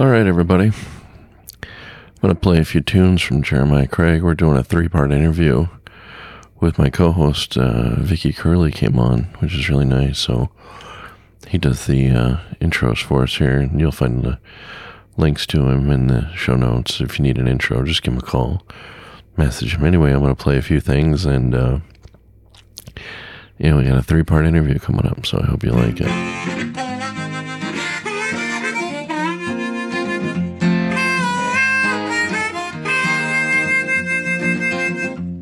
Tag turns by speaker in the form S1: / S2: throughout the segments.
S1: All right, everybody. I'm going to play a few tunes from Jeremiah Craig. We're doing a three part interview with my co host, uh, Vicky Curley, came on, which is really nice. So he does the uh, intros for us here, and you'll find the links to him in the show notes. If you need an intro, just give him a call, message him. Anyway, I'm going to play a few things, and, uh, know, we got a three part interview coming up, so I hope you like it.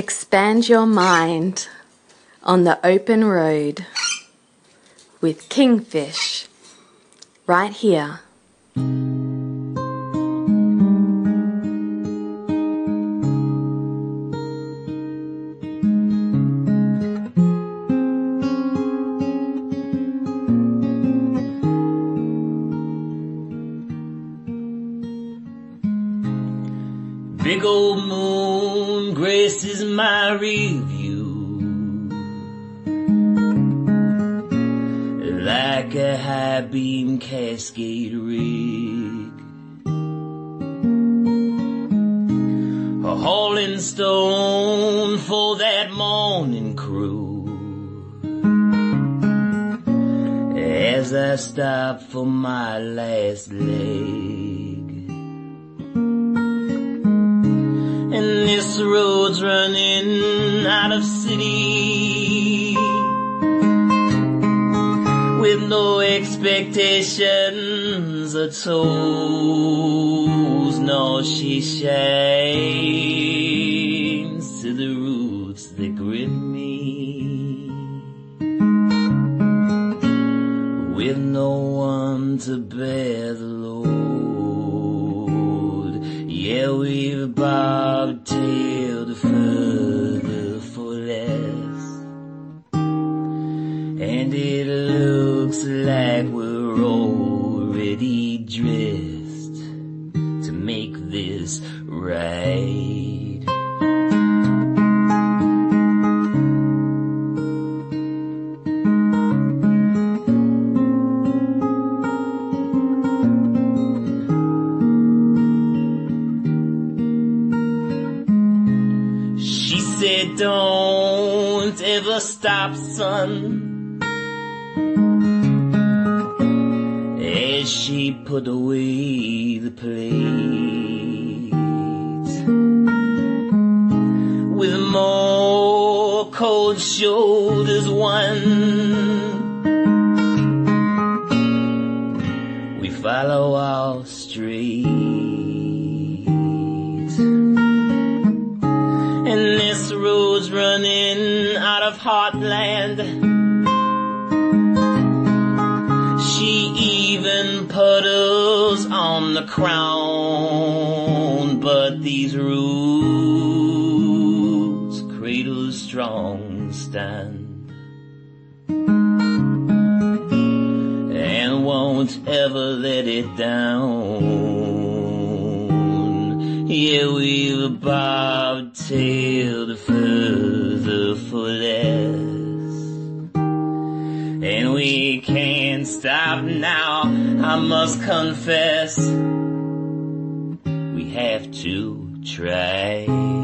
S2: Expand your mind on the open road with Kingfish right here.
S3: Like a high beam cascade rig. A hauling stone for that morning crew. As I stop for my last leg. And this road's running out of city with no expectations or tolls. No, she shines to the roots that grip me with no one to bear the load. Yeah, we've bobtailed right. She said, don't ever stop, son. Shoulders, one. We follow our street. And this road's running out of heartland. She even puddles on the crown, but these roots cradle strong stand. And won't ever let it down. Yeah, we've bobtailed further for less. And we can't stop now, I must confess. We have to try.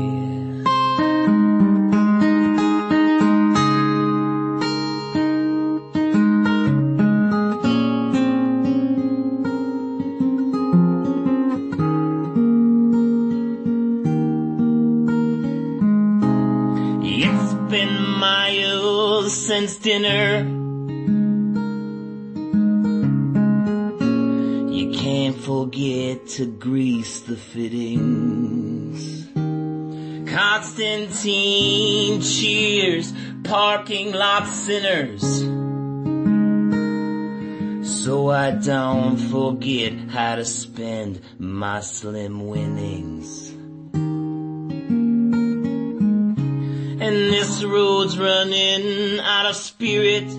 S3: Been miles since dinner. You can't forget to grease the fittings. Constantine cheers, parking lot sinners. So I don't forget how to spend my slim winnings. And this road's running out of spirit.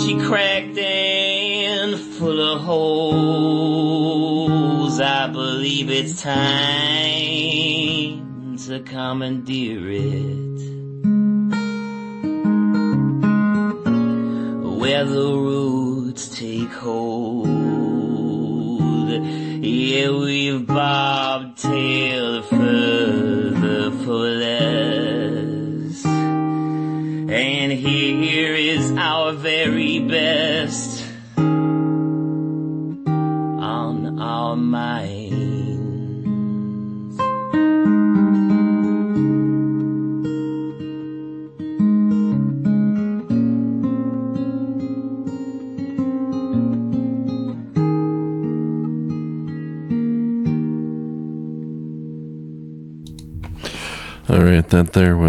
S3: She cracked and full of holes. I believe it's time to commandeer it. Where the roots take hold. Yeah, we've bobtailed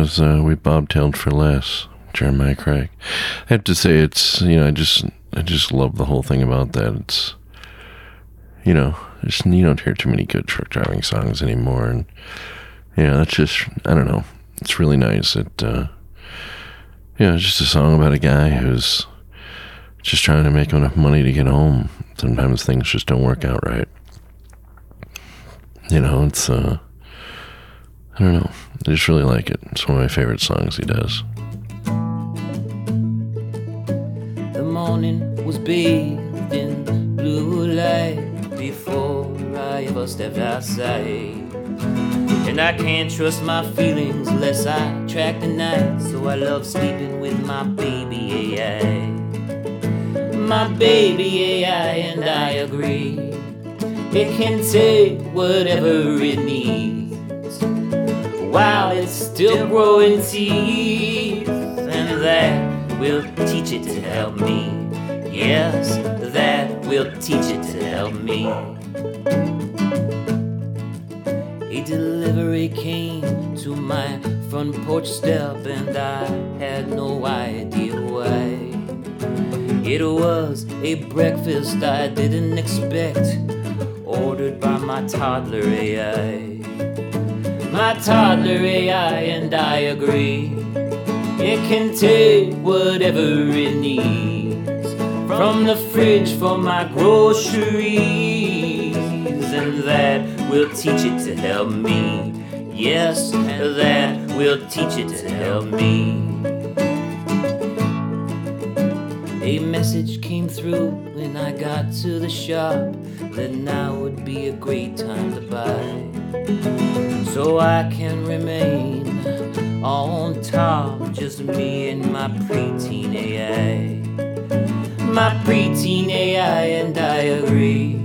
S1: was uh, we bobtailed for less, Jeremiah Craig. I have to say, it's you know, I just I just love the whole thing about that. It's you know, just you don't hear too many good truck driving songs anymore, and yeah, that's just I don't know. It's really nice. It uh, yeah, it's just a song about a guy who's just trying to make enough money to get home. Sometimes things just don't work out right. You know, it's uh. I don't know. I just really like it. It's one of my favorite songs he does.
S3: The morning was bathed in blue light before I ever stepped outside. And I can't trust my feelings unless I track the night. So I love sleeping with my baby AI. My baby AI, and I agree. It can take whatever it needs while it's still growing teeth, and that will teach it to help me. Yes, that will teach it to help me. A delivery came to my front porch step, and I had no idea why. It was a breakfast I didn't expect, ordered by my toddler AI my toddler AI, and I agree. It can take whatever it needs from the fridge for my groceries, and that will teach it to help me. Yes, that will teach it to help me. A message came through when I got to the shop that now would be a great time to buy I can remain on top, just me and my preteen AI. My preteen AI, and I agree.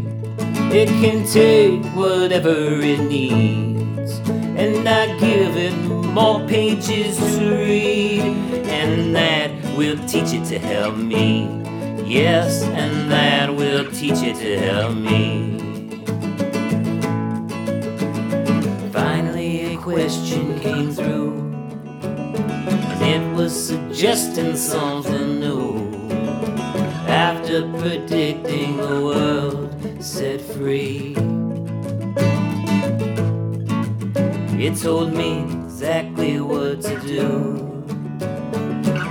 S3: It can take whatever it needs, and I give it more pages to read, and that will teach it to help me. Yes, and that will teach it to help me. Came through, and it was suggesting something new. After predicting the world set free, it told me exactly what to do,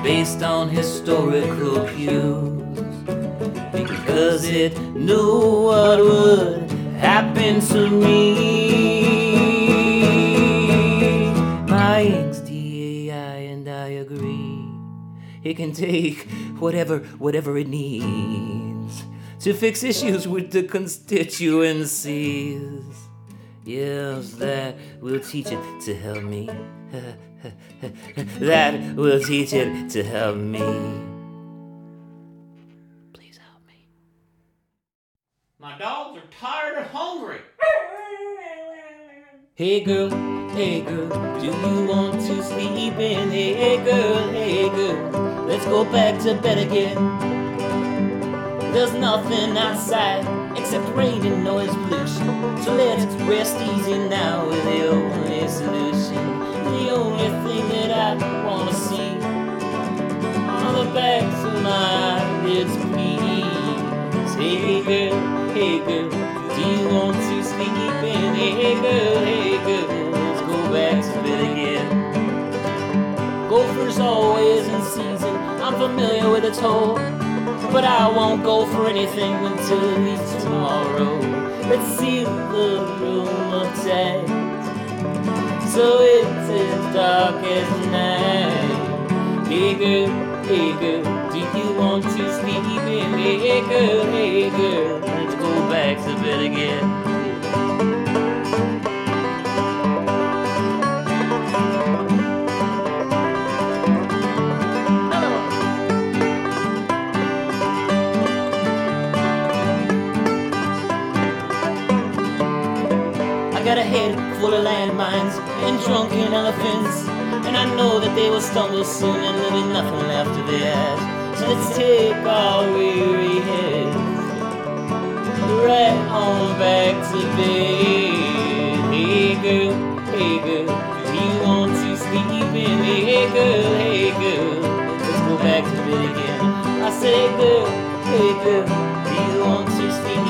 S3: based on historical cues, because it knew what would happen to me. It can take whatever whatever it needs to fix issues with the constituencies. Yes, that will teach it to help me. that will teach it to help me. Please help me. My dogs are tired and hungry. Hey girl, hey girl, do you want to sleep in? Hey girl, hey girl, let's go back to bed again. There's nothing outside except rain and noise pollution. So let's rest easy now with the only solution. The only thing that I wanna see. On the backs of my eyelids, please. Hey girl, hey girl, do you want to sleep in? Hey girl, hey girl, let's go back to bed again. Gopher's always in season. I'm familiar with its hole. But I won't go for anything until at least tomorrow. Let's seal the room of tight. So it's as dark as night. Hey girl, hey girl, do you want to sleep in? Hey girl, hey girl, let's go back to bed again. Full of landmines and drunken elephants. And I know that they will stumble soon and there'll be nothing left of the ass. So let's take our weary heads right on back to bed. Hey girl, hey girl, do you want to sleep in? Hey girl, hey girl, let's go back to bed again. I said, girl, hey girl, do you want to sleep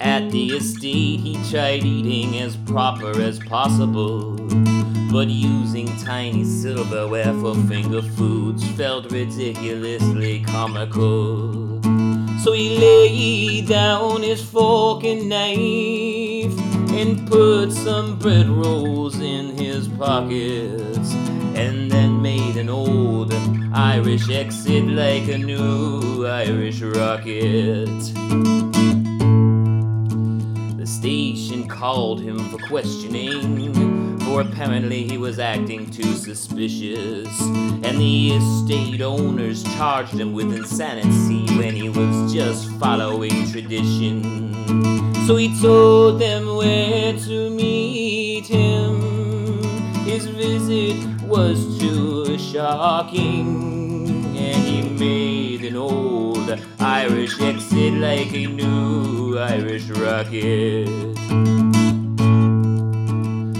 S3: at the estate, he tried eating as proper as possible. But using tiny silverware for finger foods felt ridiculously comical. So he laid down his fork and knife and put some bread rolls in his pockets and then made an old Irish exit like a new Irish rocket. Station called him for questioning, for apparently he was acting too suspicious. And the estate owners charged him with insanity when he was just following tradition. So he told them where to meet him. His visit was too shocking, made an old Irish exit like a new Irish rocket.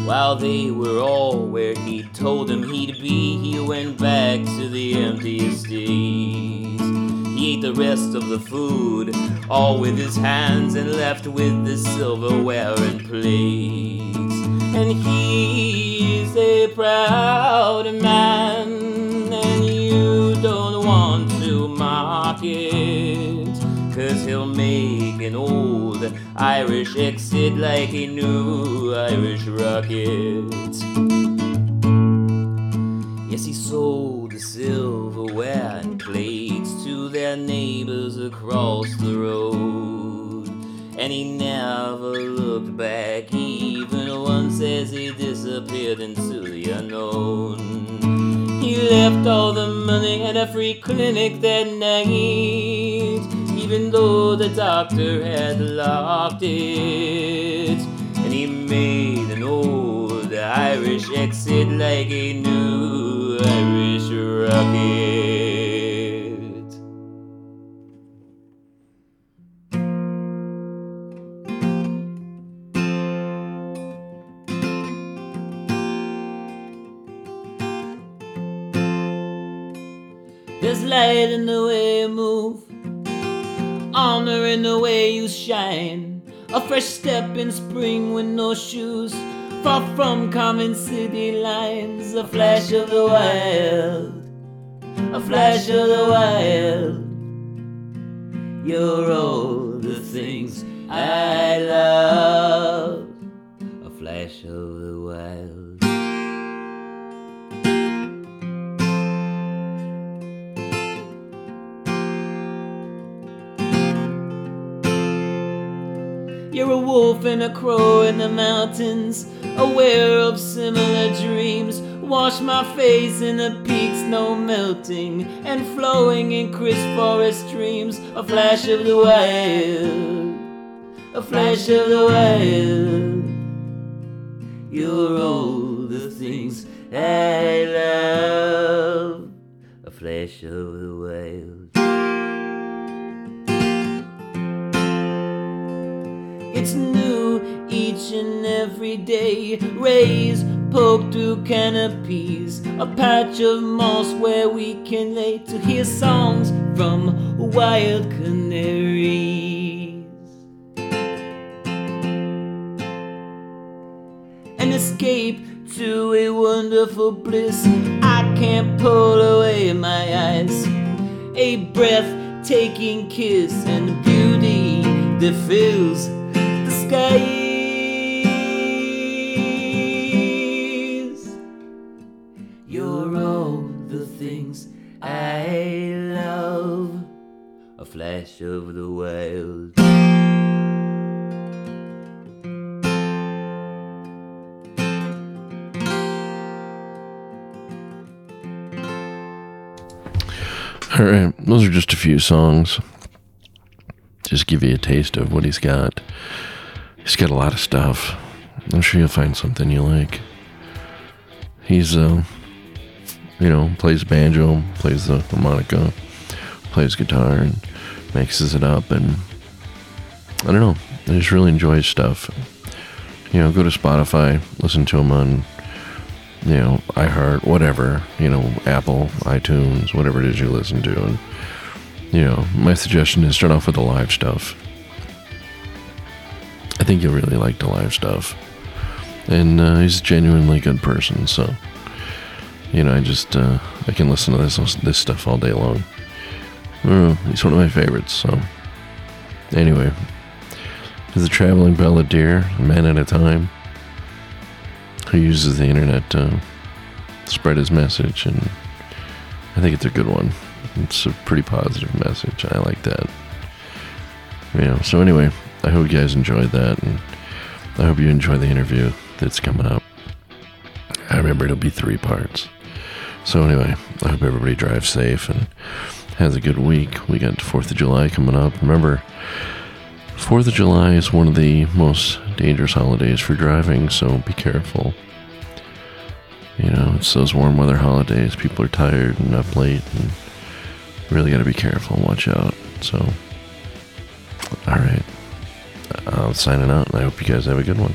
S3: While they were all where he told them he'd be, he went back to the empty estate. He ate the rest of the food, all with his hands, and left with the silverware and plates. And he is a proud man, an old Irish exit like a new Irish rocket. Yes, he sold the silverware and plates to their neighbors across the road. And he never looked back, even once as he disappeared into the unknown. He left all the money at a free clinic that night, even though the doctor had locked it. And he made an old Irish exit like a new Irish rocket. There's light in the way you move, honor in the way you shine. A fresh step in spring with no shoes, far from common city lines. A flash of the wild, a flash of the wild. You're all the things I love. A flash of the wild. You're a wolf and a crow in the mountains, aware of similar dreams. Wash my face in the peak snow melting and flowing in crisp forest streams. A flash of the wild, a flash of the wild. You're all the things I love. A flash of the wild. It's new each and every day. Rays poke through canopies. A patch of moss where we can lay to hear songs from wild canaries. An escape to a wonderful bliss. I can't pull away my eyes. A breathtaking kiss and beauty that fills skies. You're all the things I love. A flash of the wild.
S1: All right, those are just a few songs. Just give you a taste of what he's got. He's got a lot of stuff. I'm sure you'll find something you like. He's, uh, you know, plays banjo, plays the harmonica, plays guitar, and mixes it up. And I don't know, I just really enjoy his stuff. You know, go to Spotify, listen to him on you know, iHeart, whatever, you know, Apple, iTunes, whatever it is you listen to. And, you know, my suggestion is start off with the live stuff. Think you'll really like the live stuff. And uh, he's a genuinely good person, so, you know, I just, uh, I can listen to this, this stuff all day long. Uh, he's one of my favorites, so. Anyway, he's a traveling balladeer, a man at a time who uses the internet to spread his message, and I think it's a good one. It's a pretty positive message. I like that. You know, so anyway, I hope you guys enjoyed that, and I hope you enjoy the interview that's coming up. I remember it'll be three parts. So anyway, I hope everybody drives safe and has a good week. We got Fourth of July coming up. Remember, Fourth of July is one of the most dangerous holidays for driving, so be careful. You know, it's those warm weather holidays. People are tired and up late, and really got to be careful and watch out. So, all right, I'm signing out, and I hope you guys have a good one.